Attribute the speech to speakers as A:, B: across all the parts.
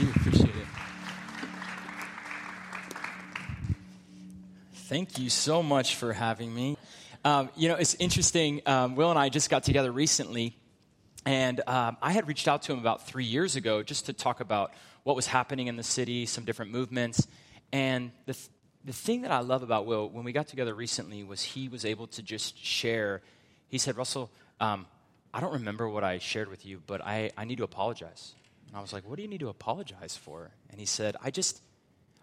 A: you. Appreciate it. Thank you so much for having me. Um, you know, it's interesting. Um, Will and I just got together recently, and um, I had reached out to him about three years ago just to talk about what was happening in the city, some different movements. And the, th- the thing that I love about Will, when we got together recently, was he was able to just share. He said, Russell, um, I don't remember what I shared with you, but I, I need to apologize. And I was like, What do you need to apologize for? And he said, I just,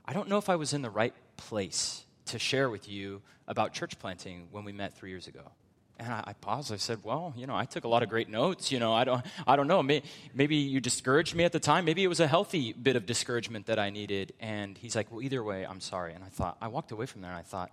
A: I don't know if I was in the right place to share with you about church planting when we met three years ago. And I, I, paused. I said, "Well, you know, I took a lot of great notes. You know, I don't, I don't know. Maybe, maybe you discouraged me at the time. Maybe it was a healthy bit of discouragement that I needed." And he's like, "Well, either way, I'm sorry." And I thought, I walked away from there, and I thought,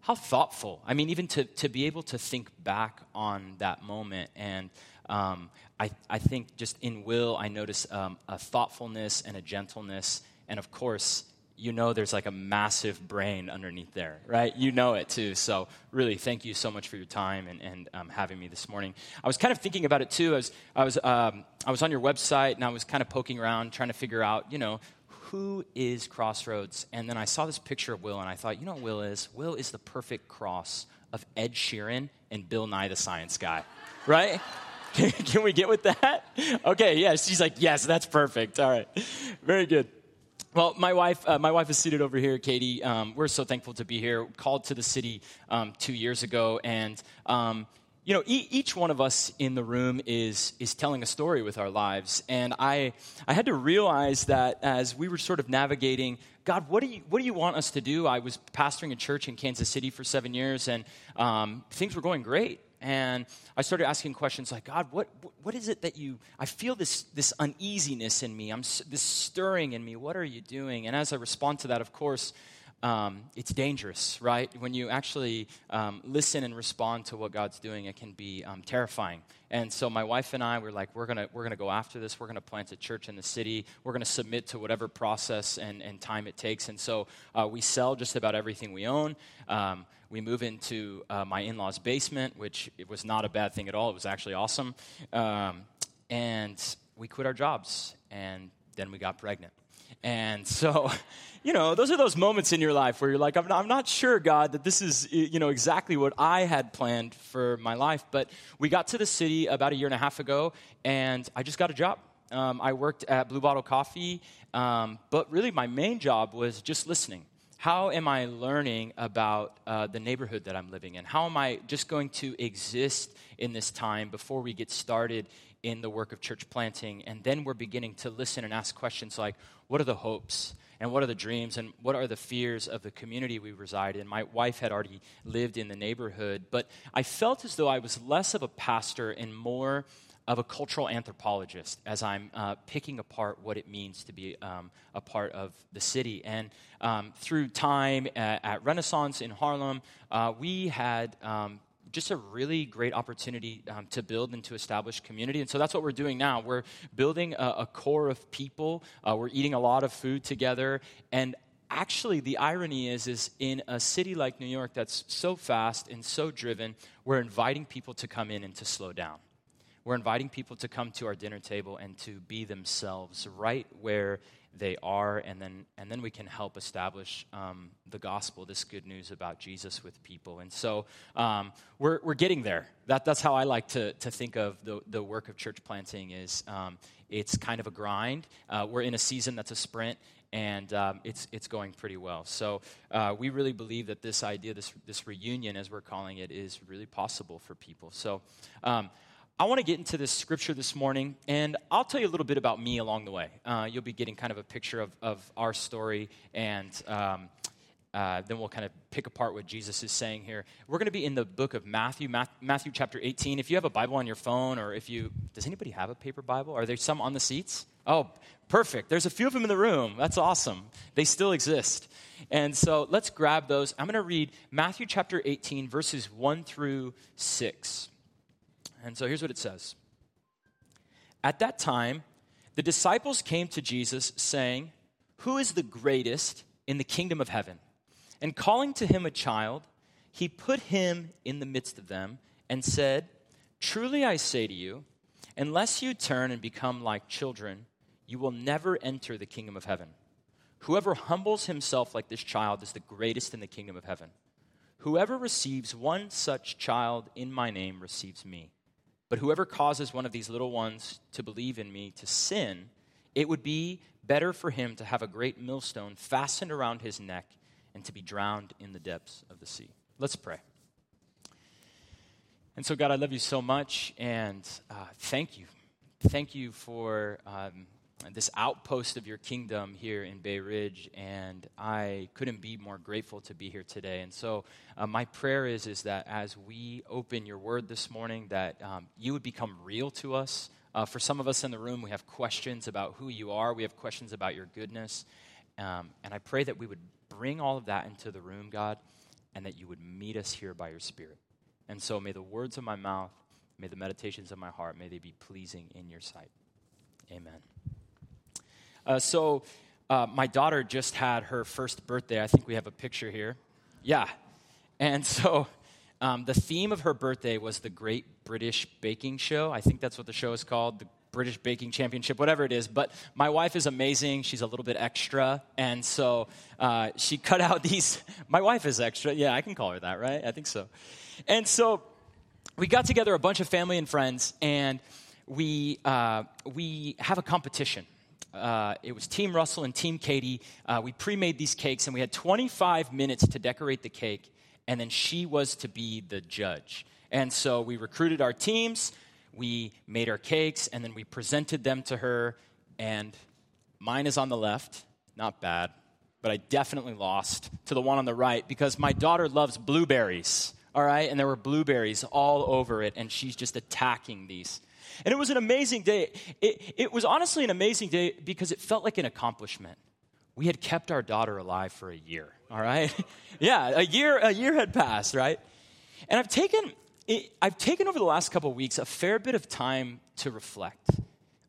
A: how thoughtful. I mean, even to to be able to think back on that moment, and um, I, I think just in Will, I notice um, a thoughtfulness and a gentleness, and of course, you know there's like a massive brain underneath there, right? You know it too. So, really, thank you so much for your time and, and um, having me this morning. I was kind of thinking about it too. I was, I, was, um, I was on your website and I was kind of poking around trying to figure out, you know, who is Crossroads? And then I saw this picture of Will and I thought, you know what Will is? Will is the perfect cross of Ed Sheeran and Bill Nye the Science Guy, right? Can we get with that? Okay, yes. She's like, yes, that's perfect. All right. Very good. Well, my wife, uh, my wife is seated over here, Katie. Um, we're so thankful to be here. Called to the city um, two years ago, and um, you know, e- each one of us in the room is is telling a story with our lives. And I, I had to realize that as we were sort of navigating, God, what do you what do you want us to do? I was pastoring a church in Kansas City for seven years, and um, things were going great and I started asking questions like, God, what, what is it that you, I feel this, this uneasiness in me, I'm, this stirring in me, what are you doing? And as I respond to that, of course, um, it's dangerous, right? When you actually um, listen and respond to what God's doing, it can be um, terrifying. And so my wife and I were like, we're gonna we're gonna go after this. We're gonna plant a church in the city. We're gonna submit to whatever process and, and time it takes. And so uh, we sell just about everything we own. We move into uh, my in-laws' basement, which it was not a bad thing at all. It was actually awesome. Um, and we quit our jobs, and then we got pregnant. And so, you know, those are those moments in your life where you're like, I'm not, I'm not, sure, God, that this is, you know, exactly what I had planned for my life. But we got to the city about a year and a half ago, and I just got a job. Um, I worked at Blue Bottle Coffee, um, but really my main job was just listening. How am I learning about uh, the neighborhood that I'm living in? How am I just going to exist in this time before we get started in the work of church planting. And then we're beginning to listen and ask questions like, what are the hopes? And what are the dreams? And what are the fears of the community we reside in? My wife had already lived in the neighborhood, but I felt as though I was less of a pastor and more of a cultural anthropologist as I'm uh, picking apart what it means to be um, a part of the city. And um, through time at, at, Renaissance in Harlem, uh, we had um, just a really great opportunity um, to build and to establish community. And so that's what we're doing now. We're building a, a core of people. Uh, we're eating a lot of food together. And actually, the irony is, is in a city like New York that's so fast and so driven, we're inviting people to come in and to slow down. We're inviting people to come to our dinner table and to be themselves right where they are, and then, and then we can help establish um, the gospel, this good news about Jesus with people. And so um, we're, we're getting there. That, that's how I like to, to think of the, the work of church planting is um, it's kind of a grind. Uh, we're in a season that's a sprint, and um, it's, it's going pretty well. So uh, we really believe that this idea, this, this reunion, as we're calling it, is really possible for people. So um, I want to get into this scripture this morning, and I'll tell you a little bit about me along the way. Uh, you'll be getting kind of a picture of, of our story, and um, uh, then we'll kind of pick apart what Jesus is saying here. We're going to be in the book of Matthew, Matthew chapter 18. If you have a Bible on your phone, or if you, does anybody have a paper Bible? Are there some on the seats? Oh, perfect. There's a few of them in the room. That's awesome. They still exist. And so let's grab those. I'm going to read Matthew chapter 18, verses 1 through 6. And so here's what it says At that time, the disciples came to Jesus, saying, Who is the greatest in the kingdom of heaven? And calling to him a child, he put him in the midst of them and said, Truly I say to you, unless you turn and become like children, you will never enter the kingdom of heaven. Whoever humbles himself like this child is the greatest in the kingdom of heaven. Whoever receives one such child in my name receives me. But whoever causes one of these little ones to believe in me to sin, it would be better for him to have a great millstone fastened around his neck and to be drowned in the depths of the sea. Let's pray. And so, God, I love you so much, and uh, thank you. Thank you for um, this outpost of your kingdom here in Bay Ridge, and I couldn't be more grateful to be here today. And so, uh, my prayer is is that as we open your word this morning, that um, you would become real to us. Uh, for some of us in the room, we have questions about who you are. We have questions about your goodness, um, and I pray that we would bring all of that into the room, God, and that you would meet us here by your Spirit. And so, may the words of my mouth, may the meditations of my heart, may they be pleasing in your sight. Amen. Uh, so, uh, my daughter just had her first birthday. I think we have a picture here. Yeah. And so, um, the theme of her birthday was the Great British Baking Show. I think that's what the show is called, the British Baking Championship, whatever it is. But my wife is amazing. She's a little bit extra. And so uh, she cut out these. My wife is extra. Yeah, I can call her that, right? I think so. And so we got together a bunch of family and friends, and we, uh, we have a competition. Uh, it was Team Russell and Team Katie. Uh, we pre made these cakes, and we had 25 minutes to decorate the cake, and then she was to be the judge. And so we recruited our teams, we made our cakes, and then we presented them to her. And mine is on the left, not bad, but I definitely lost to the one on the right because my daughter loves blueberries, all right? And there were blueberries all over it, and she's just attacking these. And it was an amazing day. It, it was honestly an amazing day because it felt like an accomplishment. We had kept our daughter alive for a year, all right? yeah, a year, a year had passed, right? And I've taken, it, I've taken over the last couple weeks a fair bit of time to reflect.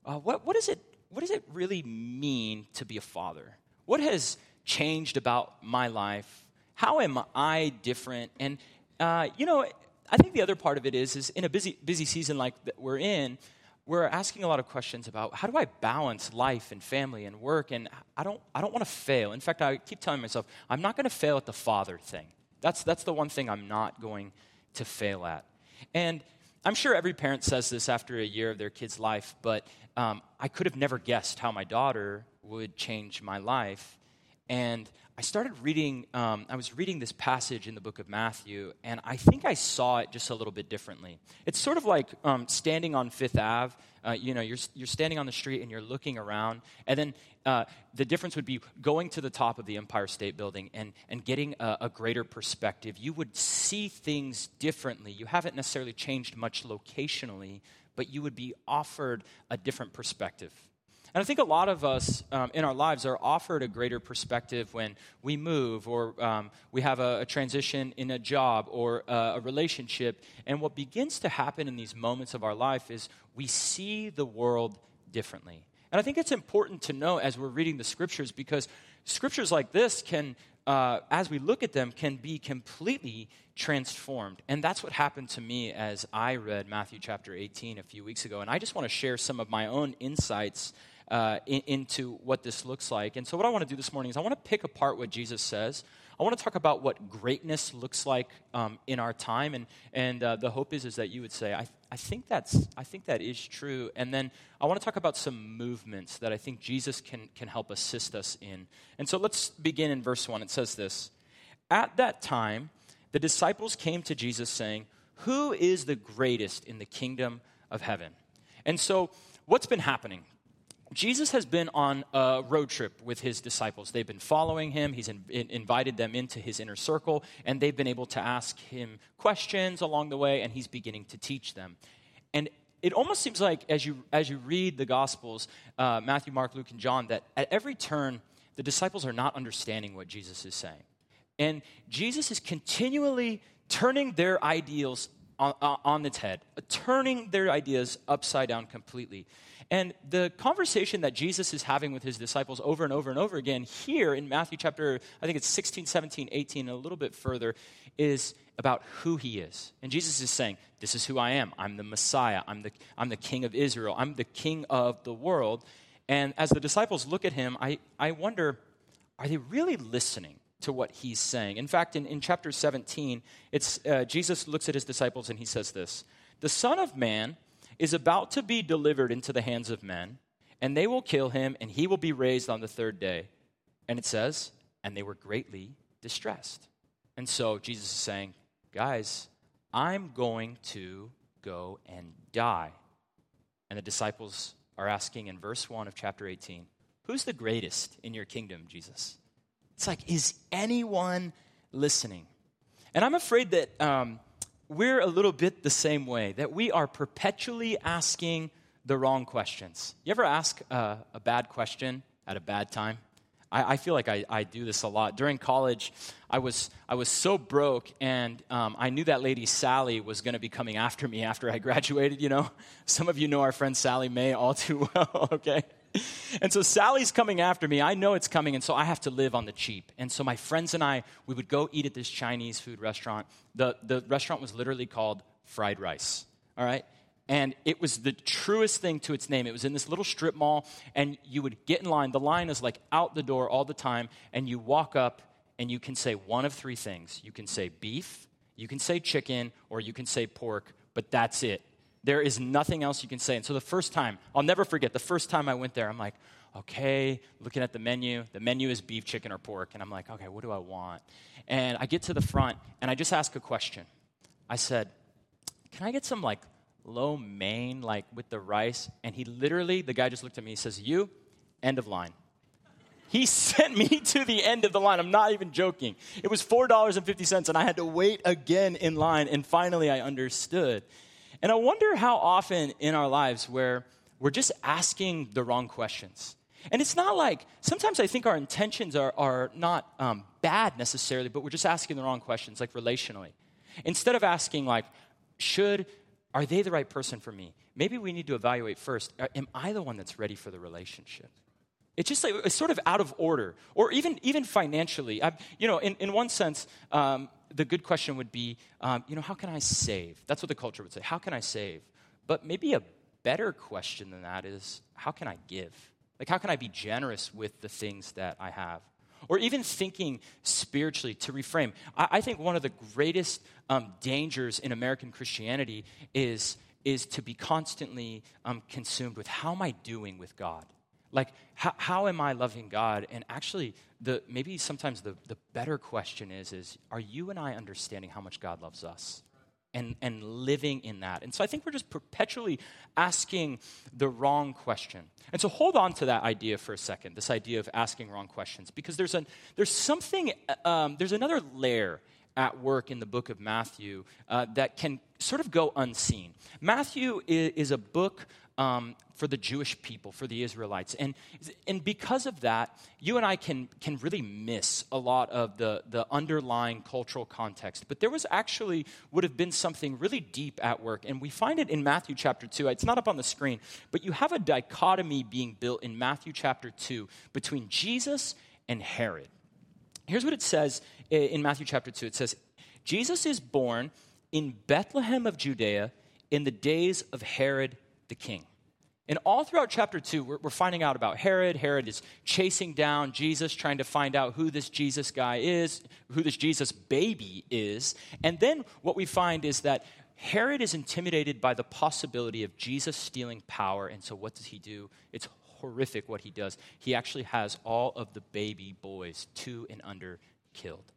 A: Uh, what, what, is it, what does it really mean to be a father? What has changed about my life? How am I different? And, uh, you know, I think the other part of it is, is in a busy, busy season like we're in, we're asking a lot of questions about how do I balance life and family and work, and I don't, I don't want to fail. In fact, I keep telling myself, I'm not going to fail at the father thing. That's, that's the one thing I'm not going to fail at. And I'm sure every parent says this after a year of their kid's life, but um, I could have never guessed how my daughter would change my life. And I started reading, um, I was reading this passage in the book of Matthew, and I think I saw it just a little bit differently. It's sort of like um, standing on Fifth Ave. Uh, you know, you're, you're standing on the street and you're looking around, and then uh, the difference would be going to the top of the Empire State Building and, and getting a, a greater perspective. You would see things differently. You haven't necessarily changed much locationally, but you would be offered a different perspective. And I think a lot of us um, in our lives are offered a greater perspective when we move or um, we have a, a, transition in a job or a, a relationship. And what begins to happen in these moments of our life is we see the world differently. And I think it's important to know as we're reading the scriptures because scriptures like this can, uh, as we look at them, can be completely transformed. And that's what happened to me as I read Matthew chapter 18 a few weeks ago. And I just want to share some of my own insights uh, in, into what this looks like. And so, what I want to do this morning is I want to pick apart what Jesus says. I want to talk about what greatness looks like um, in our time, and and uh, the hope is is that you would say, I, I think that's I think that is true. And then I want to talk about some movements that I think Jesus can can help assist us in. And so let's begin in verse one. It says this: At that time, the disciples came to Jesus saying, "Who is the greatest in the kingdom of heaven?" And so, what's been happening? Jesus has been on a road trip with his disciples. They've been following him. He's in, in, invited them into his inner circle, and they've been able to ask him questions along the way, and he's beginning to teach them. And it almost seems like as you, as you read the Gospels, uh, Matthew, Mark, Luke, and John, that at every turn, the disciples are not understanding what Jesus is saying. And Jesus is continually turning their ideals on, on its head, turning their ideas upside down completely. And the conversation that Jesus is having with his disciples over and over and over again here in Matthew chapter, I think it's 16, 17, 18, and a little bit further, is about who he is. And Jesus is saying, This is who I am. I'm the Messiah. I'm the, I'm the King of Israel. I'm the King of the world. And as the disciples look at him, I, I wonder are they really listening to what he's saying? In fact, in, in chapter 17, it's, uh, Jesus looks at his disciples and he says this The Son of Man is about to be delivered into the hands of men, and they will kill him, and he will be raised on the third day. And it says, and they were greatly distressed. And so Jesus is saying, guys, I'm going to go and die. And the disciples are asking in verse 1 of chapter 18, Who's the greatest in your kingdom, Jesus? It's like, is anyone listening? And I'm afraid that um, we're a little bit the same way, that we are perpetually asking the wrong questions. You ever ask uh, a bad question at a bad time? I, I feel like I, I, do this a lot. During college, I was, I was so broke, and um, I knew that lady Sally was going to be coming after me after I graduated, you know? Some of you know our friend Sallie Mae all too well, okay? And so Sally's coming after me. I know it's coming, and so I have to live on the cheap. And so my friends and I, we would go eat at this Chinese food restaurant. The, the restaurant was literally called Fried Rice, all right? And it was the truest thing to its name. It was in this little strip mall, and you would get in line. The line is like out the door all the time, and you walk up, and you can say one of three things. You can say beef, you can say chicken, or you can say pork, but that's it. There is nothing else you can say. And so the first time, I'll never forget, the first time I went there, I'm like, okay, looking at the menu. The menu is beef, chicken, or pork. And I'm like, okay, what do I want? And I get to the front, and I just ask a question. I said, can I get some like lo mein, like with the rice? And he literally, the guy just looked at me, he says, you, end of line. He sent me to the end of the line. I'm not even joking. It was $4.50, and I had to wait again in line, and finally I understood. And I wonder how often in our lives where we're just asking the wrong questions. And it's not like, sometimes I think our intentions are, are not um, bad necessarily, but we're just asking the wrong questions, like relationally. Instead of asking, like, should, are they the right person for me? Maybe we need to evaluate first, uh, am I the one that's ready for the relationship? It's just like, it's sort of out of order. Or even, even financially. I, you know, in, in one sense, um, the good question would be, um, you know, how can I save? That's what the culture would say. How can I save? But maybe a better question than that is, how can I give? Like, how can I be generous with the things that I have? Or even thinking spiritually to reframe. I, I think one of the greatest um, dangers in American Christianity is, is to be constantly um, consumed with how am I doing with God? Like, how, how am I loving God? And actually, the, maybe sometimes the, the better question is, is, are you and I understanding how much God loves us? And, and living in that. And so I think we're just perpetually asking the wrong question. And so hold on to that idea for a second, this idea of asking wrong questions, because there's, an, there's something, um, there's another layer at work in the book of Matthew uh, that can sort of go unseen. Matthew is, is a book um, for the Jewish people, for the Israelites. And, and because of that, you and I can, can really miss a lot of the, the underlying cultural context. But there was actually, would have been something really deep at work. And we find it in Matthew chapter 2. It's not up on the screen, but you have a dichotomy being built in Matthew chapter 2 between Jesus and Herod. Here's what it says in Matthew chapter 2 it says, Jesus is born in Bethlehem of Judea in the days of Herod the king. And all throughout chapter 2, we're, we're, finding out about Herod. Herod is chasing down Jesus, trying to find out who this Jesus guy is, who this Jesus baby is. And then what we find is that Herod is intimidated by the possibility of Jesus stealing power. And so what does he do? It's horrific what he does. He actually has all of the baby boys, two and under, killed.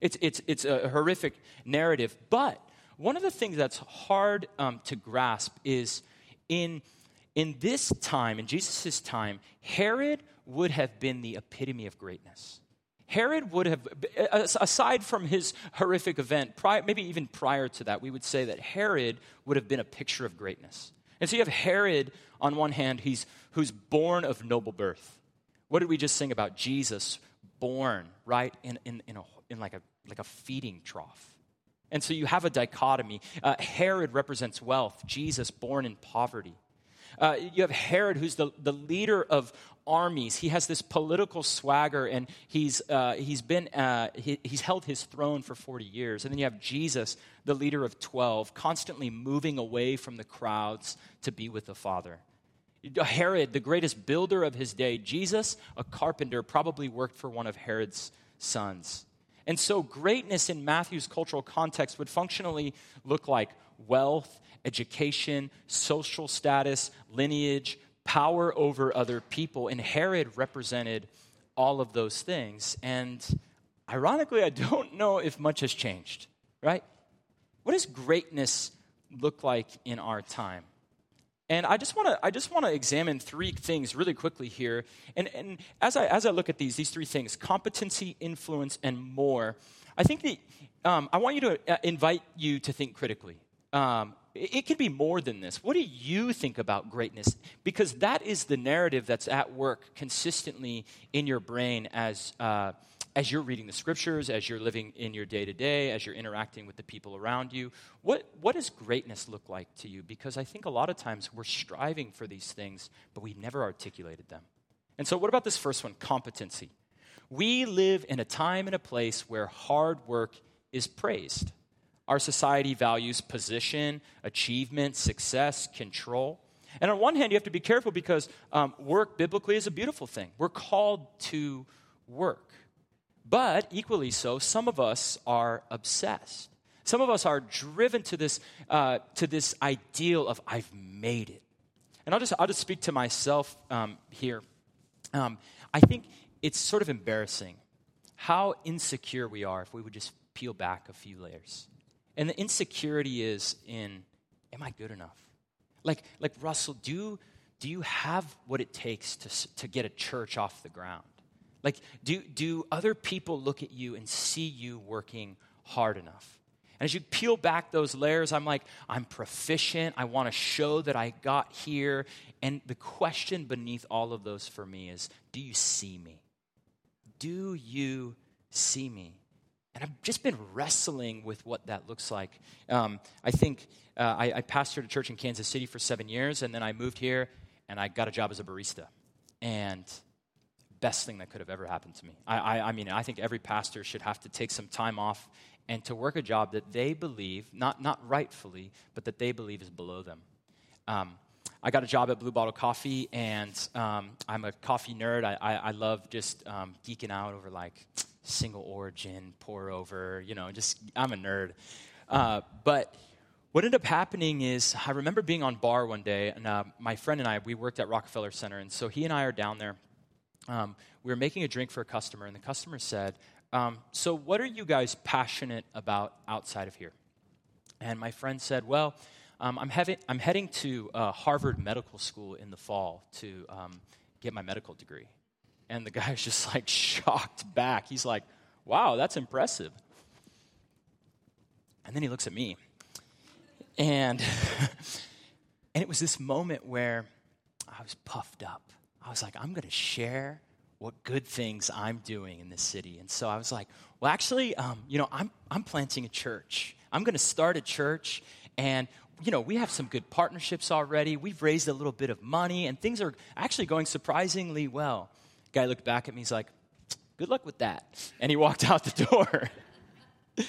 A: It's, it's, it's a horrific narrative. But one of the things that's hard um, to grasp is in, in this time, in Jesus' time, Herod would have been the epitome of greatness. Herod would have, aside from his horrific event, prior, maybe even prior to that, we would say that Herod would have been a picture of greatness. And so you have Herod on one hand, he's, who's born of noble birth. What did we just sing about? Jesus born, right, in, in, in, a, in like, a, like a feeding trough. And so you have a dichotomy. Uh, Herod represents wealth, Jesus born in poverty. Uh, you have Herod, who's the, the leader of armies. He has this political swagger, and he's, uh, he's, been, uh, he, he's held his throne for 40 years. And then you have Jesus, the leader of 12, constantly moving away from the crowds to be with the Father. Herod, the greatest builder of his day, Jesus, a carpenter, probably worked for one of Herod's sons. And so, greatness in Matthew's cultural context would functionally look like wealth, education, social status, lineage, power over other people. And Herod represented all of those things. And ironically, I don't know if much has changed, right? What does greatness look like in our time? And I just want to I just want to examine three things really quickly here. And, and as I as I look at these these three things, competency, influence, and more, I think that um, I want you to uh, invite you to think critically. Um, it, it can be more than this. What do you think about greatness? Because that is the narrative that's at work consistently in your brain as. Uh, as you're reading the scriptures, as you're living in your day to day, as you're interacting with the people around you, what, what does greatness look like to you? Because I think a lot of times we're striving for these things, but we've never articulated them. And so, what about this first one competency? We live in a time and a place where hard work is praised. Our society values position, achievement, success, control. And on one hand, you have to be careful because um, work biblically is a beautiful thing. We're called to work. But equally so, some of us are obsessed. Some of us are driven to this, uh, to this ideal of, I've made it. And I'll just, I'll just speak to myself um, here. Um, I think it's sort of embarrassing how insecure we are if we would just peel back a few layers. And the insecurity is in, am I good enough? Like, like Russell, do, do you have what it takes to, to get a church off the ground? Like, do, do other people look at you and see you working hard enough? And as you peel back those layers, I'm like, I'm proficient. I want to show that I got here. And the question beneath all of those for me is do you see me? Do you see me? And I've just been wrestling with what that looks like. Um, I think uh, I, I pastored a church in Kansas City for seven years, and then I moved here and I got a job as a barista. And best thing that could have ever happened to me. I, I, I, mean, I think every pastor should have to take some time off and to work a job that they believe, not, not rightfully, but that they believe is below them. Um, I got a job at Blue Bottle Coffee, and um, I'm a coffee nerd. I, I, I love just um, geeking out over like single origin, pour over, you know, just, I'm a nerd. Uh, but what ended up happening is I remember being on bar one day, and uh, my friend and I, we worked at Rockefeller Center, and so he and I are down there um, we were making a drink for a customer, and the customer said, um, So, what are you guys passionate about outside of here? And my friend said, Well, um, I'm, I'm, heading to uh, Harvard Medical School in the fall to um, get my medical degree. And the guy's just like shocked back. He's like, Wow, that's impressive. And then he looks at me. And, and it was this moment where I was puffed up. I was like, I'm going to share what good things I'm doing in this city. And so I was like, well, actually, um, you know, I'm, I'm planting a church. I'm going to start a church. And, you know, we have some good partnerships already. We've raised a little bit of money, and things are actually going surprisingly well. Guy looked back at me. He's like, good luck with that. And he walked out the door.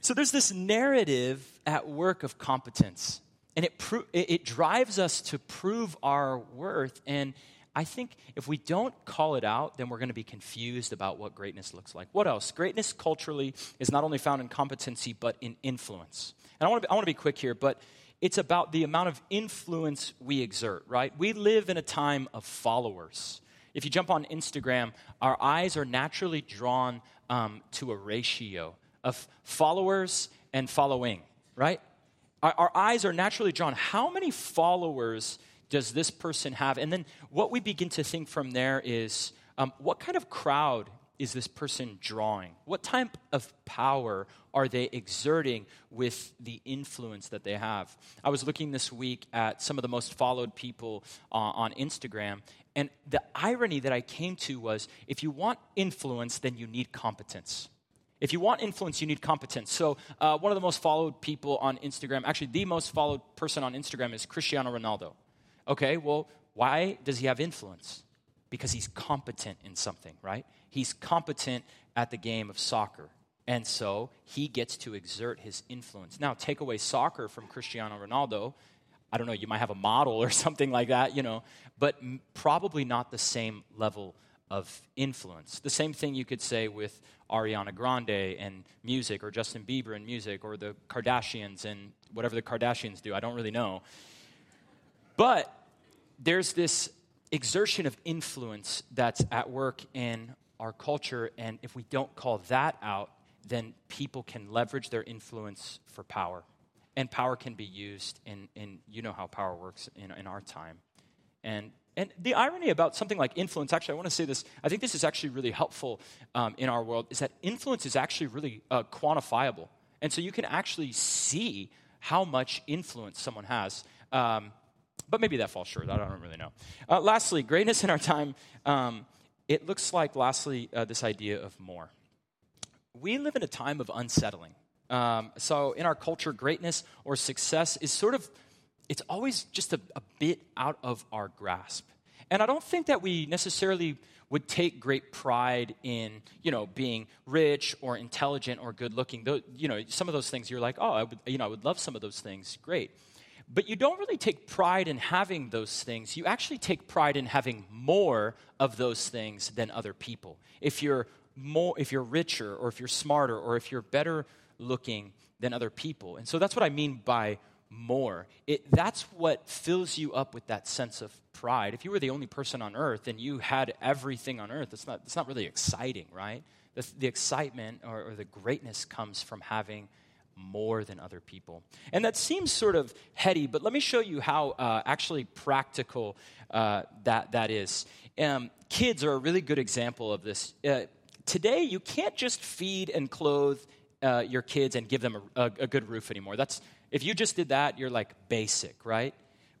A: so there's this narrative at work of competence. And it, pro- it, it drives us to prove our worth. And I think if we don't call it out, then we're going to be confused about what greatness looks like. What else? Greatness culturally is not only found in competency, but in influence. And I want to be, I want to be quick here, but it's about the amount of influence we exert, right? We live in a time of followers. If you jump on Instagram, our eyes are naturally drawn um, to a ratio of followers and following, right? Our, our eyes are naturally drawn. How many followers does this person have? And then what we begin to think from there is um, what kind of crowd is this person drawing? What type of power are they exerting with the influence that they have? I was looking this week at some of the most followed people uh, on Instagram, and the irony that I came to was if you want influence, then you need competence. If you want influence, you need competence. So, uh, one of the most followed people on Instagram, actually, the most followed person on Instagram is Cristiano Ronaldo. Okay, well, why does he have influence? Because he's competent in something, right? He's competent at the game of soccer. And so he gets to exert his influence. Now, take away soccer from Cristiano Ronaldo. I don't know, you might have a model or something like that, you know, but m- probably not the same level of influence. The same thing you could say with Ariana Grande and music, or Justin Bieber and music, or the Kardashians and whatever the Kardashians do. I don't really know. But there's this exertion of influence that's at work in our culture, and if we don't call that out, then people can leverage their influence for power. And power can be used in, in you know how power works in, in our time. And, and the irony about something like influence, actually, I want to say this, I think this is actually really helpful um, in our world, is that influence is actually really uh, quantifiable. And so you can actually see how much influence someone has. Um, but maybe that falls short. I don't really know. Uh, lastly, greatness in our time. Um, it looks like, lastly, uh, this idea of more. We live in a time of unsettling. Um, so, in our culture, greatness or success is sort of, it's always just a, a bit out of our grasp. And I don't think that we necessarily would take great pride in, you know, being rich or intelligent or good looking. Though, you know, some of those things you're like, oh, I would, you know, I would love some of those things. Great. But you don't really take pride in having those things. You actually take pride in having more of those things than other people. If you're more if you're richer or if you're smarter or if you're better looking than other people. And so that's what I mean by more. It, that's what fills you up with that sense of pride. If you were the only person on earth and you had everything on earth, it's not, it's not really exciting, right? The, the excitement or, or the greatness comes from having more than other people. And that seems sort of heady, but let me show you how uh, actually practical uh, that, that is. Um, kids are a really good example of this. Uh, today, you can't just feed and clothe uh, your kids and give them a, a, a good roof anymore. That's, if you just did that, you're like basic, right?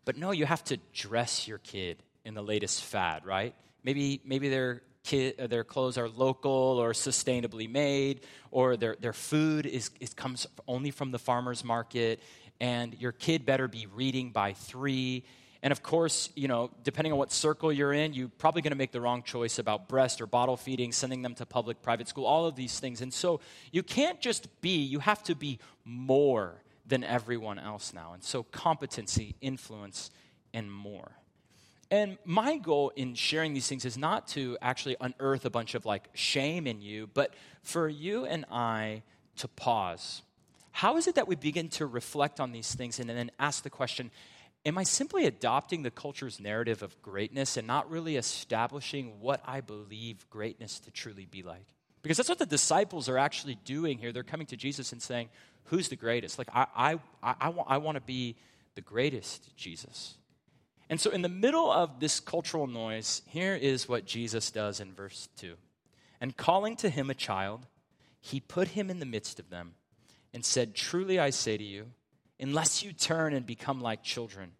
A: But no, you have to dress your kid in the latest fad, right? Maybe, maybe they're uh, their clothes are local or sustainably made, or their, their food is, is, comes only from the farmer's market, and your kid better be reading by three. And of course, you know, depending on what circle you're in, you're probably going to make the wrong choice about breast or bottle feeding, sending them to public, private school, all of these things. And so you can't just be, you have to be more than everyone else now. And so competency, influence, and more. And my goal in sharing these things is not to actually unearth a bunch of like shame in you, but for you and I to pause. How is it that we begin to reflect on these things and then ask the question Am I simply adopting the culture's narrative of greatness and not really establishing what I believe greatness to truly be like? Because that's what the disciples are actually doing here. They're coming to Jesus and saying, Who's the greatest? Like, I, I, I, I want, I want to be the greatest, Jesus. And so, in the middle of this cultural noise, here is what Jesus does in verse 2. And calling to him a child, he put him in the midst of them and said, Truly I say to you, unless you turn and become like children,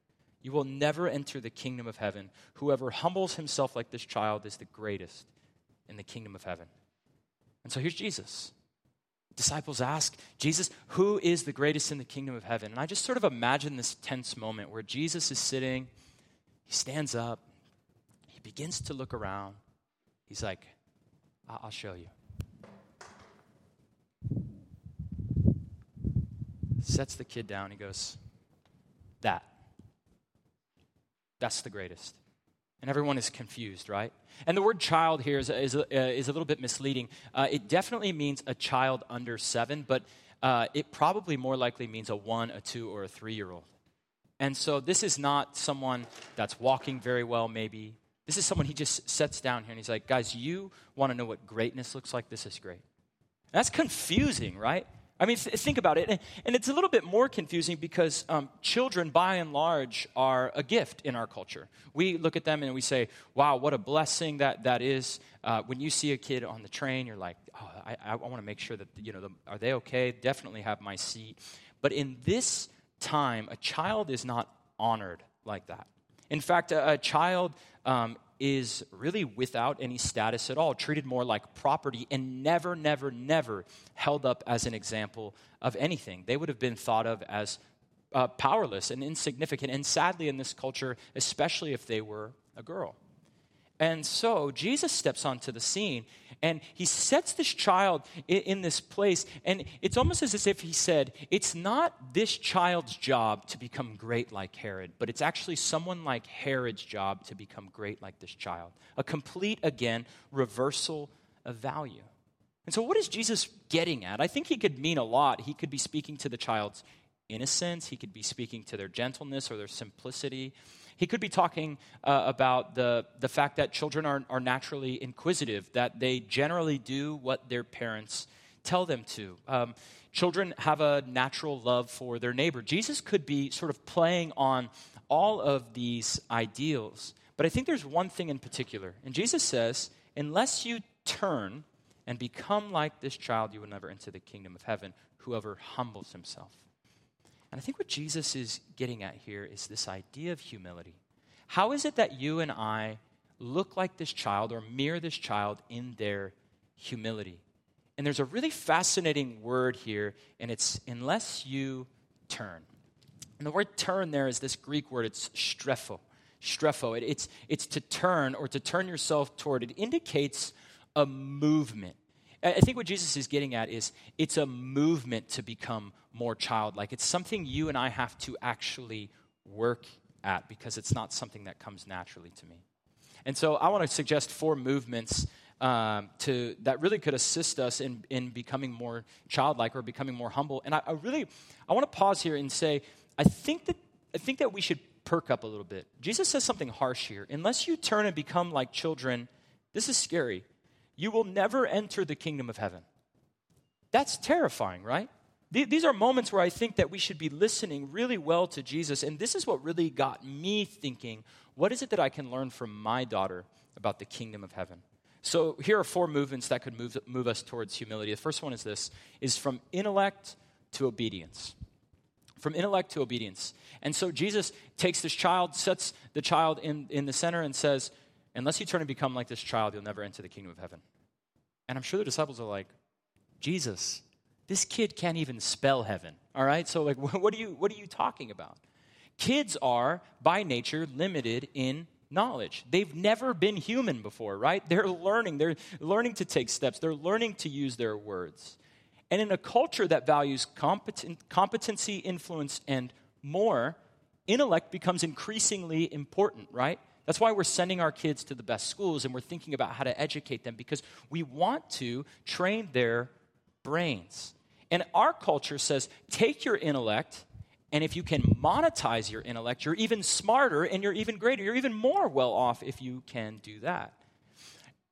A: you will never enter the kingdom of heaven. Whoever humbles himself like this child is the greatest in the kingdom of heaven. And so here's Jesus. Disciples ask, Jesus, who is the greatest in the kingdom of heaven? And I just sort of imagine this tense moment where Jesus is sitting he stands up, he begins to look around. He's like, I'll show you. Sets the kid down. He goes, That. That's the greatest. And everyone is confused, right? And the word child here is, is, uh, is a little bit misleading. Uh, it definitely means a child under seven, but uh, it probably more likely means a one, a two, or a three year old. And so this is not someone that's walking very well, maybe. This is someone he just sets down here and he's like, guys, you want to know what greatness looks like? This is great. And that's confusing, right? I mean, th- think about it. And, it's a little bit more confusing because um, children, by and large, are a gift in our culture. We look at them and we say, wow, what a blessing that, that is. Uh, when you see a kid on the train, you're like, oh, I, I want to make sure that, you know, the, are they okay? Definitely have my seat. But in this time, a child is not honored like that. In fact, a, a child um, is really without any status at all, treated more like property, and never, never, never held up as an example of anything. They would have been thought of as uh, powerless and insignificant, and sadly, in this culture, especially if they were a girl. And so Jesus steps onto the scene, And he sets this child in, in, this place. And it's almost as if he said, It's not this child's job to become great like Herod, but it's actually someone like Herod's job to become great like this child. A complete, again, reversal of value. And so, what is Jesus getting at? I think he could mean a lot. He could be speaking to the child's innocence, he could be speaking to their gentleness or their simplicity. He could be talking uh, about the, the fact that children are, are naturally inquisitive, that they generally do what their parents tell them to. Um, children have a natural love for their neighbor. Jesus could be sort of playing on all of these ideals. But I think there's one thing in particular. And Jesus says, unless you turn and become like this child, you will never enter the kingdom of heaven, whoever humbles himself. And I think what Jesus is getting at here is this idea of humility. How is it that you and I look like this child or mirror this child in their humility? And there's a really fascinating word here, and it's unless you turn. And the word turn there is this Greek word, it's strepho. Strepho. It, it's, it's to turn or to turn yourself toward. It indicates a movement. I think what Jesus is getting at is it's a movement to become more childlike. It's something you and I have to actually work at because it's not something that comes naturally to me. And so I want to suggest four movements um, to, that really could assist us in, in becoming more childlike or becoming more humble. And I, I really, I want to pause here and say, I think that, I think that we should perk up a little bit. Jesus says something harsh here. Unless you turn and become like children, this is scary you will never enter the kingdom of heaven. That's terrifying, right? These are moments where I think that we should be listening really well to Jesus. And this is what really got me thinking what is it that I can learn from my daughter about the kingdom of heaven? So here are four movements that could move, move us towards humility. The first one is this is from intellect to obedience. From intellect to obedience. And so Jesus takes this child, sets the child in, in the center, and says, Unless you turn and become like this child, you'll never enter the kingdom of heaven. And I'm sure the disciples are like, Jesus, this kid can't even spell heaven. All right? So, like, what are you, what are you talking about? Kids are, by nature, limited in knowledge. They've never been human before, right? They're learning. They're learning to take steps. They're learning to use their words. And in a culture that values competent, competency, influence, and more, intellect becomes increasingly important, right? That's why we're sending our kids to the best schools and we're thinking about how to educate them because we want to train their brains. And our culture says take your intellect, and if you can monetize your intellect, you're even smarter and you're even greater. You're even more well off if you can do that.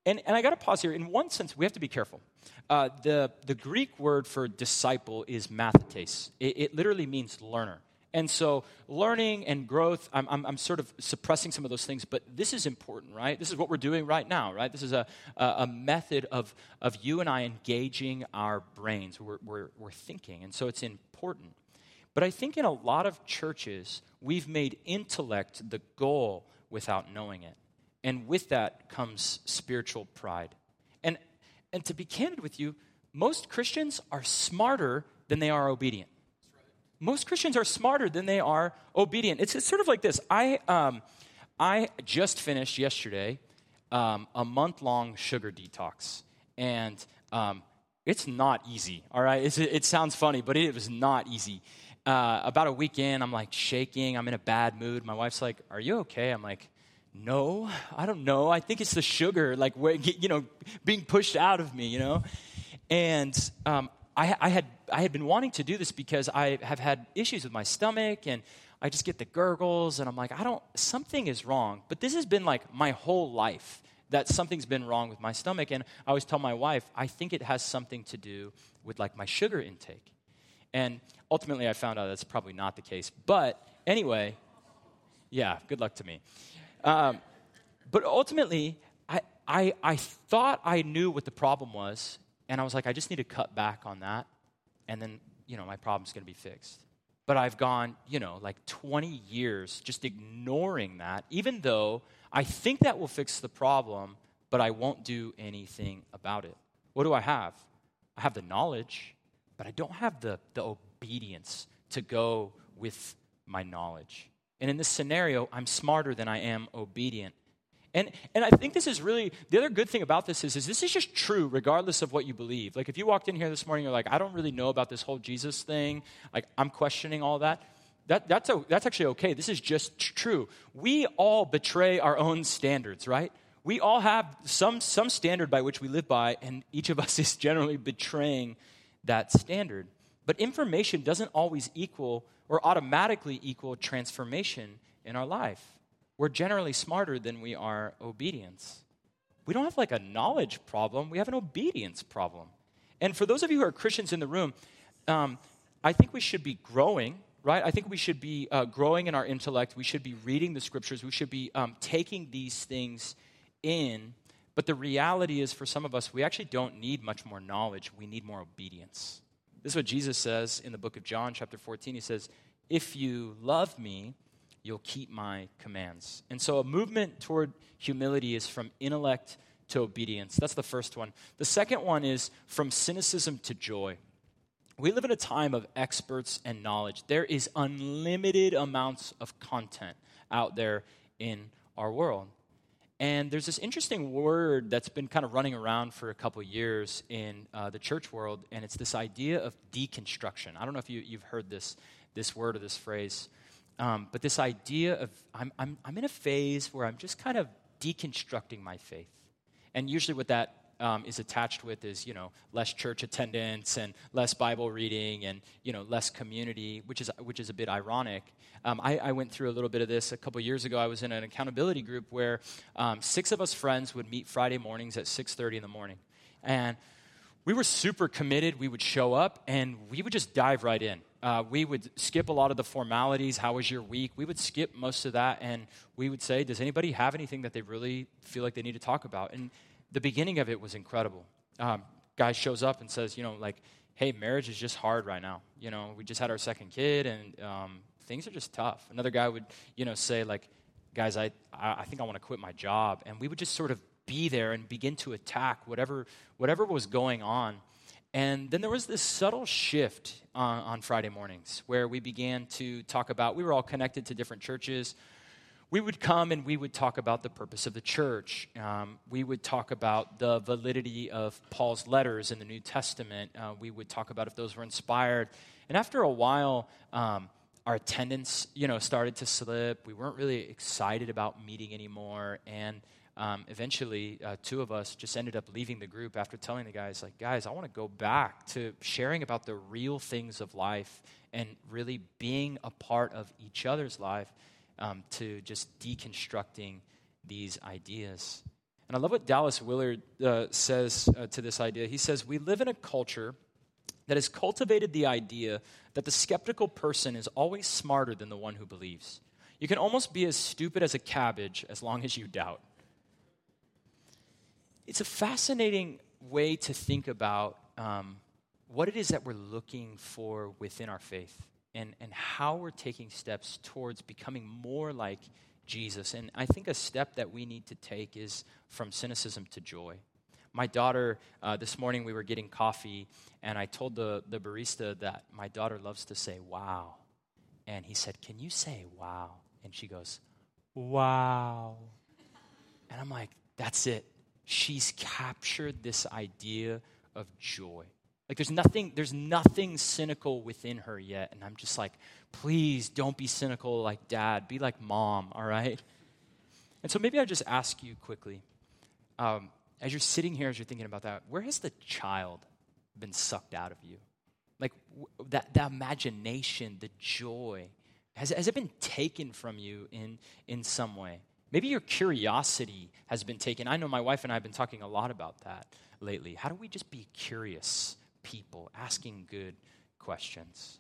A: And, and I got to pause here. In one sense, we have to be careful. Uh, the, the Greek word for disciple is mathetes, it, it literally means learner. And so, learning and growth, I'm, I'm, I'm, sort of suppressing some of those things, but this is important, right? This is what we're doing right now, right? This is a, a, a method of, of you and I engaging our brains. We're, we're, we're thinking, and so it's important. But I think in a lot of churches, we've made intellect the goal without knowing it. And with that comes spiritual pride. And, and to be candid with you, most Christians are smarter than they are obedient most Christians are smarter than they are obedient. It's, it's sort of like this. I, um, I just finished yesterday um, a month long sugar detox. And um, it's not easy, all right? It's, it sounds funny, but it was not easy. Uh, about a week in, I'm like shaking. I'm in a bad mood. My wife's like, Are you okay? I'm like, No, I don't know. I think it's the sugar, like, you know, being pushed out of me, you know? And um, I, I, had, I had been wanting to do this because I have had issues with my stomach and I just get the gurgles and I'm like, I don't, something is wrong. But this has been like my whole life that something's been wrong with my stomach. And I always tell my wife, I think it has something to do with like my sugar intake. And ultimately, I found out that's probably not the case. But anyway, yeah, good luck to me. Um, but ultimately, I, I, I thought I knew what the problem was, and I was like, I just need to cut back on that. And then, you know, my problem's going to be fixed. But I've gone, you know, like 20 years just ignoring that, even though I think that will fix the problem, but I won't do anything about it. What do I have? I have the knowledge, but I don't have the, the obedience to go with my knowledge. And in this scenario, I'm smarter than I am obedient. And, and I think this is really, the other good thing about this is, is this is just true regardless of what you believe. Like if you walked in here this morning, you're like, I don't really know about this whole Jesus thing. Like I'm questioning all that. That, that's, a, that's actually okay. This is just true. We all betray our own standards, right? We all have some, some standard by which we live by, and each of us is generally betraying that standard. But information doesn't always equal or automatically equal transformation in our life. We're generally smarter than we are obedience. We don't have like a knowledge problem, we have an obedience problem. And for those of you who are Christians in the room, um, I think we should be growing, right? I think we should be uh, growing in our intellect. We should be reading the scriptures. We should be um, taking these things in. But the reality is, for some of us, we actually don't need much more knowledge. We need more obedience. This is what Jesus says in the book of John, chapter 14. He says, If you love me, you'll keep my commands. And so a movement toward humility is from intellect to obedience. That's the first one. The second one is from cynicism to joy. We live in a time of experts and knowledge. There is unlimited amounts of content out there in our world. And there's this interesting word that's been kind of running around for a couple years in uh, the church world, and it's this idea of deconstruction. I don't know if you, you've heard this, this word or this phrase, um, but this idea of I'm, I'm, I'm in a phase where I'm just kind of deconstructing my faith. And usually, what that um, is attached with is you know less church attendance and less Bible reading and you know less community, which is which is a bit ironic. Um, I, I, went through a little bit of this a couple years ago. I was in an accountability group where um, six of us friends would meet Friday mornings at six thirty in the morning, and we were super committed. We would show up and we would just dive right in. Uh, we would skip a lot of the formalities. How was your week? We would skip most of that, and we would say, "Does anybody have anything that they really feel like they need to talk about?" And the beginning of it was incredible. Um, guy shows up and says, you know, like, hey, marriage is just hard right now. You know, we just had our second kid and um, things are just tough. Another guy would, you know, say, like, guys, I, I think I want to quit my job. And we would just sort of be there and begin to attack whatever, whatever was going on. And then there was this subtle shift on, on Friday mornings where we began to talk about, we were all connected to different churches we would come and we would talk about the purpose of the church. Um, we would talk about the validity of Paul's letters in the New Testament. Uh, we would talk about if those were inspired. And after a while, um, our attendance, you know, started to slip. We weren't really excited about meeting anymore, and um, eventually, uh, two of us just ended up leaving the group after telling the guys, like, guys, I want to go back to sharing about the real things of life and really being a part of each other's life um, to just deconstructing these ideas. And I love what Dallas Willard uh, says uh, to this idea. He says, We live in a culture that has cultivated the idea that the skeptical person is always smarter than the one who believes. You can almost be as stupid as a cabbage as long as you doubt. It's a fascinating way to think about um, what it is that we're looking for within our faith and, and how we're taking steps towards becoming more like Jesus. And I think a step that we need to take is from cynicism to joy. My daughter, uh, this morning we were getting coffee, and I told the, the barista that my daughter loves to say, wow. And he said, Can you say wow? And she goes, wow. And I'm like, That's it. She's captured this idea of joy. Like there's nothing, there's nothing cynical within her yet. And I'm just like, please don't be cynical like dad. Be like mom, all right? And so maybe I just ask you quickly, um, as you're sitting here, as you're thinking about that, where has the child been sucked out of you? Like that, that imagination, the joy, has, has it been taken from you in, in some way? Maybe your curiosity has been taken. I know my wife and I have been talking a lot about that lately. How do we just be curious people, asking good questions.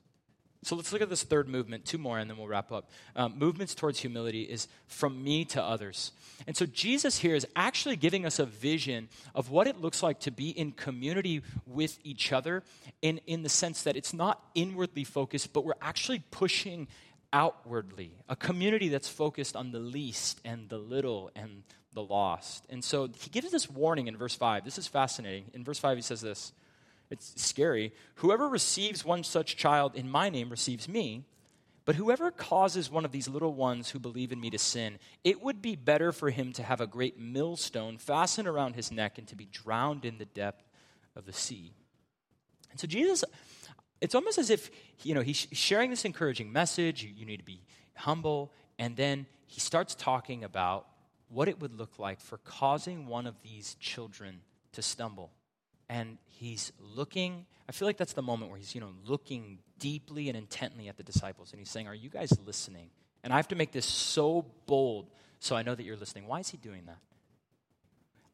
A: So let's look at this third movement, two more, and then we'll wrap up. Um, movements towards humility is from me to others. And so Jesus here is actually giving us a vision of what it looks like to be in community with each other, in, in the sense that it's not inwardly focused, but we're actually pushing outwardly. A community that's focused on the least and the little and the lost. And so he gives this warning in verse 5. This is fascinating. In verse 5, he says this it's scary. Whoever receives one such child in my name receives me, But whoever causes one of these little ones who believe in me to sin, it would be better for him to have a great millstone fastened around his neck and to be drowned in the depth of the sea. And so Jesus, it's almost as if, you know, he's sharing this encouraging message. You, you need to be humble. And then he starts talking about what it would look like for causing one of these children to stumble. And he's looking, I feel like that's the moment where he's, you know, looking deeply and intently at the disciples. And he's saying, Are you guys listening? And I have to make this so bold so I know that you're listening. Why is he doing that?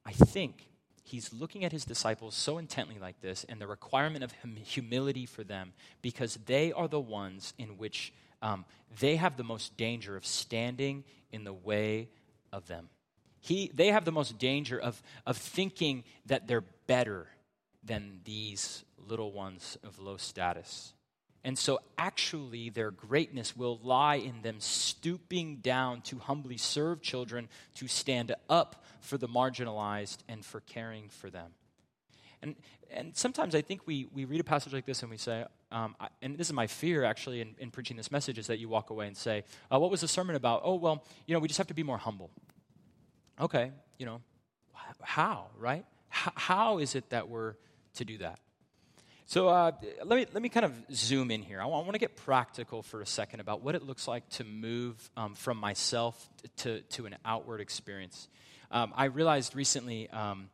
A: I think he's looking at his disciples so intently like this and the requirement of hum- humility for them because they are the ones in which um, they have the most danger of standing in the way of them. He, they have the most danger of, of thinking that they're better than these little ones of low status. And so, actually, their greatness will lie in them stooping down to humbly serve children, to stand up for the marginalized, and for caring for them. And, and sometimes I think we, we read a passage like this and we say, um, I, and this is my fear actually in, in, preaching this message, is that you walk away and say, uh, What was the sermon about? Oh, well, you know, we just have to be more humble. Okay, you know, how, right? H- how is it that we're to do that? So uh, let, me, let me kind of zoom in here. I want, I want, to get practical for a second about what it looks like to move um, from myself to, to an outward experience. Um, I realized recently um,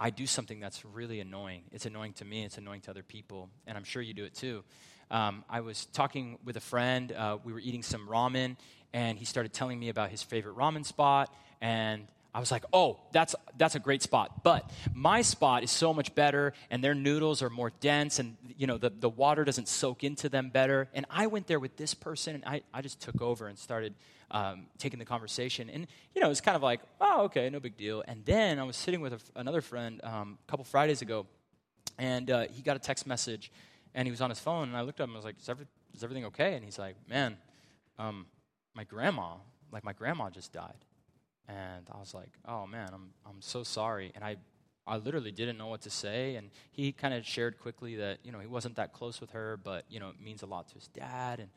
A: I do something that's really annoying. It's annoying to me, it's annoying to other people, and I'm sure you do it too. Um, I was talking with a friend, uh, we were eating some ramen, and he started telling me about his favorite ramen spot, and I was like, oh, that's, that's a great spot. But my spot is so much better, and their noodles are more dense, and you know, the, the water doesn't soak into them better. And I went there with this person, and I, I just took over and started um, taking the conversation. And, you know, it's kind of like, oh, okay, no big deal. And then I was sitting with a, another friend um, a couple Fridays ago, and uh, he got a text message, and he was on his phone, and I looked at him, and I was like, is, every, is everything okay? And he's like, man, um, my grandma, like my grandma just died. And I was like, oh man, I'm, I'm so sorry. And I, I literally didn't know what to say. And he kind of shared quickly that, you know, he wasn't that close with her, but, you know, it means a lot to his dad. And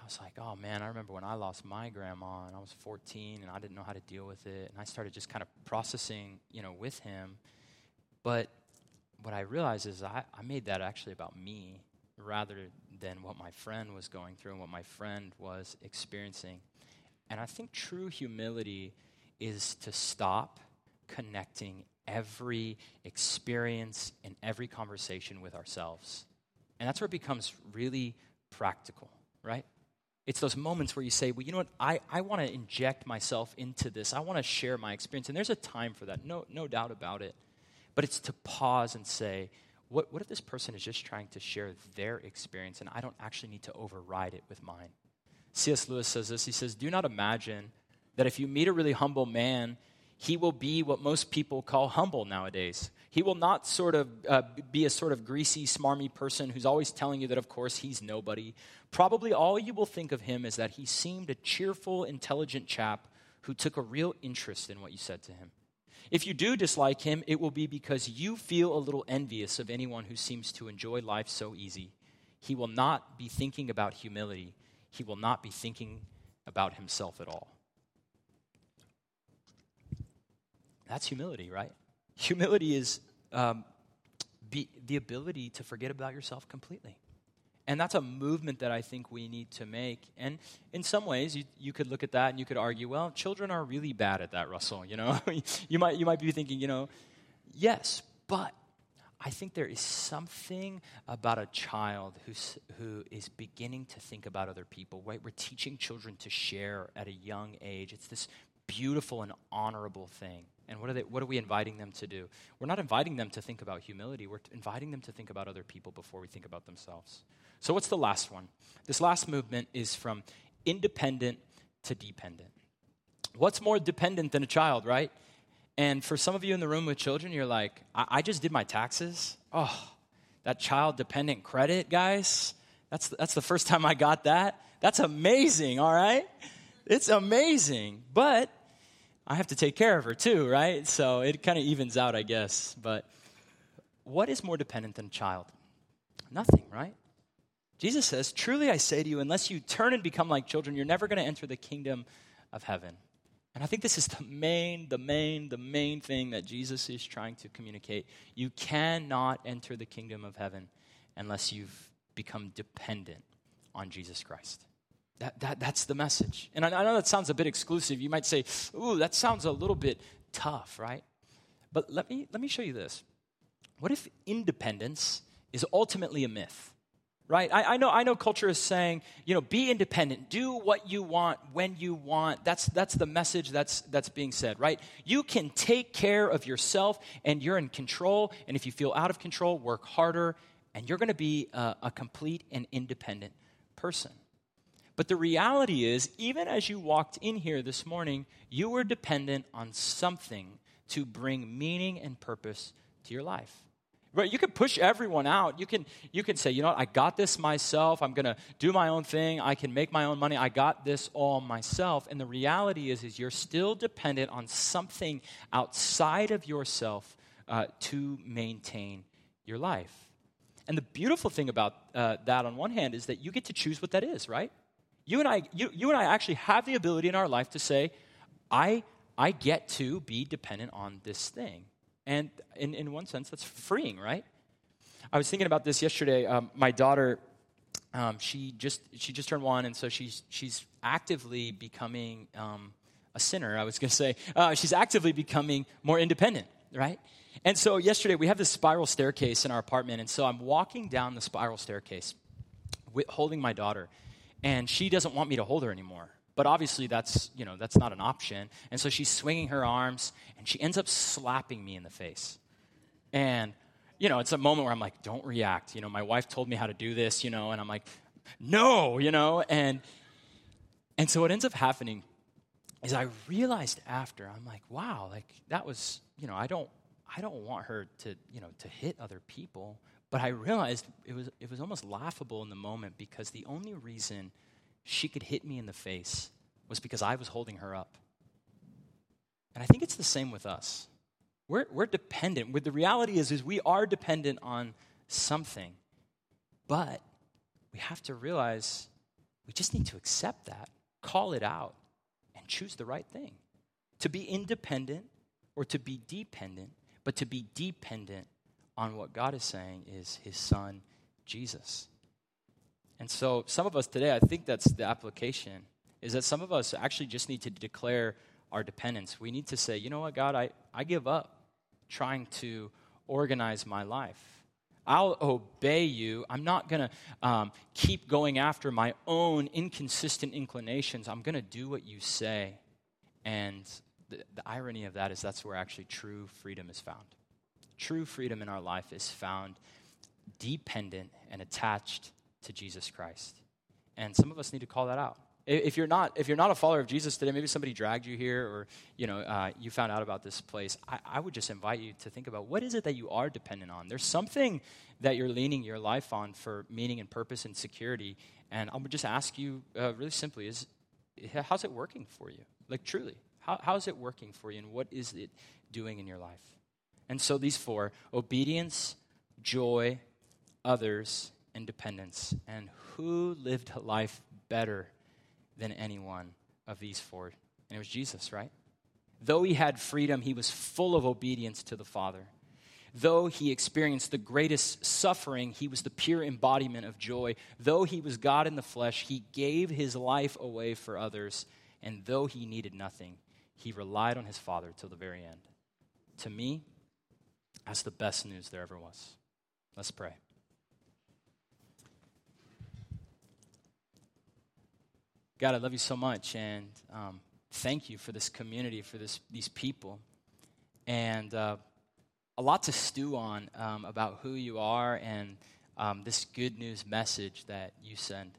A: I was like, oh man, I remember when I lost my grandma and I was 14 and I didn't know how to deal with it. And I started just kind of processing, you know, with him. But what I realized is I, I made that actually about me rather than what my friend was going through and what my friend was experiencing. And I think true humility is to stop connecting every experience and every conversation with ourselves. And that's where it becomes really practical, right? It's those moments where you say, well, you know what, I, I want to inject myself into this. I want to share my experience. And there's a time for that, no, no doubt about it. But it's to pause and say, what, what if this person is just trying to share their experience and I don't actually need to override it with mine? C.S. Lewis says this. He says, Do not imagine that if you meet a really humble man, he will be what most people call humble nowadays. He will not sort of uh, be a sort of greasy, smarmy person who's always telling you that, of course, he's nobody. Probably all you will think of him is that he seemed a cheerful, intelligent chap who took a real interest in what you said to him. If you do dislike him, it will be because you feel a little envious of anyone who seems to enjoy life so easy. He will not be thinking about humility, he will not be thinking about himself at all. That's humility, right? Humility is um, be, the ability to forget about yourself completely. And that's a movement that I think we need to make. And in some ways, you, you could look at that and you could argue, well, children are really bad at that, Russell. You know, you might you might be thinking, you know, yes, but I think there is something about a child who's, who is beginning to think about other people, right? We're teaching children to share at a young age. It's this beautiful and honorable thing. And what are, they, what are we inviting them to do? We're not inviting them to think about humility. We're inviting them to think about other people before we think about themselves. So, what's the last one? This last movement is from independent to dependent. What's more dependent than a child, right? And for some of you in the room with children, you're like, I, I just did my taxes. Oh, that child dependent credit, guys. That's, that's the first time I got that. That's amazing, all right? It's amazing. But I have to take care of her too, right? So it kind of evens out, I guess. But what is more dependent than a child? Nothing, right? Jesus says, Truly I say to you, unless you turn and become like children, you're never going to enter the kingdom of heaven. And I think this is the main, the main, the main thing that Jesus is trying to communicate. You cannot enter the kingdom of heaven unless you've become dependent on Jesus Christ. That, that, that's the message. And I, I know that sounds a bit exclusive. You might say, ooh, that sounds a little bit tough, right? But let me, let me show you this. What if independence is ultimately a myth? right I, I, know i know culture is saying you know be independent do what you want when you want that's that's the message that's that's being said right you can take care of yourself and you're in control and if you feel out of control work harder and you're going to be a, a complete and independent person but the reality is, even as you walked in here this morning, you were dependent on something to bring meaning and purpose to your life. Right? You can push everyone out. You can, you can say, you know what, I got this myself. I'm going to do my own thing. I can make my own money. I got this all myself. And the reality is, is you're still dependent on something outside of yourself uh, to maintain your life. And the beautiful thing about uh, that, on one hand, is that you get to choose what that is, right? You and I, you, you and I actually have the ability in our life to say, I, I get to be dependent on this thing. And in, in one sense, that's freeing, right? I was thinking about this yesterday. Um, my daughter, um, she just she just turned one, and so she's she's actively becoming um, a sinner. I was going to say uh, she's actively becoming more independent, right? And so yesterday we have this spiral staircase in our apartment, and so I'm walking down the spiral staircase, holding my daughter, and she doesn't want me to hold her anymore. But obviously that's you know that's not an option. And so she's swinging her arms and she ends up slapping me in the face. And you know it's a moment where i'm like don't react. You know my wife told me how to do this you know and i'm like no you know? And and so what ends up happening is i realized after i'm like wow like that was you know i don't i don't want her to you know to hit other people but I realized it was, it was almost laughable in the moment because the only reason she could hit me in the face was because I was holding her up. And I think it's the same with us. We're, we're dependent. With the reality is, is we are dependent on something. But we have to realize we just need to accept that, call it out, and choose the right thing. To be independent or to be dependent, but to be dependent on what God is saying is his son, Jesus. And so, some of us today, I think that's the application, is that some of us actually just need to declare our dependence. We need to say, you know what, God, I, I give up trying to organize my life. I'll obey you. I'm not going to um, keep going after my own inconsistent inclinations. I'm going to do what you say. And the, the irony of that is that's where actually true freedom is found. True freedom in our life is found dependent and attached to Jesus Christ. And some of us need to call that out. If you're not, if you're not a follower of Jesus today, maybe somebody dragged you here, or you know, uh, you found out about this place. I, I would just invite you to think about what is it that you are dependent on. There's something that you're leaning your life on for meaning and purpose and security. And I would just ask you, uh, really simply, is how's it working for you? Like truly, how, how's it working for you, and what is it doing in your life? And so these four obedience, joy, others, and dependence. And who lived a life better than any one of these four? And it was Jesus, right? Though he had freedom, he was full of obedience to the Father. Though he experienced the greatest suffering, he was the pure embodiment of joy. Though he was God in the flesh, he gave his life away for others. And though he needed nothing, he relied on his Father till the very end. To me, that's the best news there ever was. Let's pray. God, I love you so much, and um, thank you for this community, for this, these people, and uh, a lot to stew on um, about who you are and um, this good news message that you send.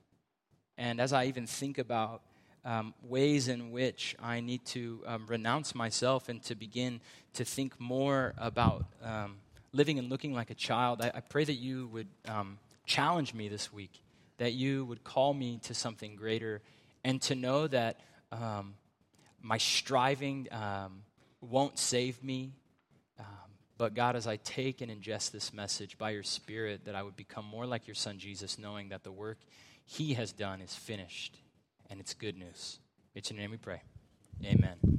A: And as I even think about um, ways in which I need to um, renounce myself and to begin to think more about um, living and looking like a child. I, I pray that you would um, challenge me this week, that you would call me to something greater, and to know that um, my striving um, won't save me. But God, as I take and ingest this message by your Spirit, that I would become more like your Son Jesus, knowing that the work he has done is finished and it's good news. It's in your name we pray. Amen.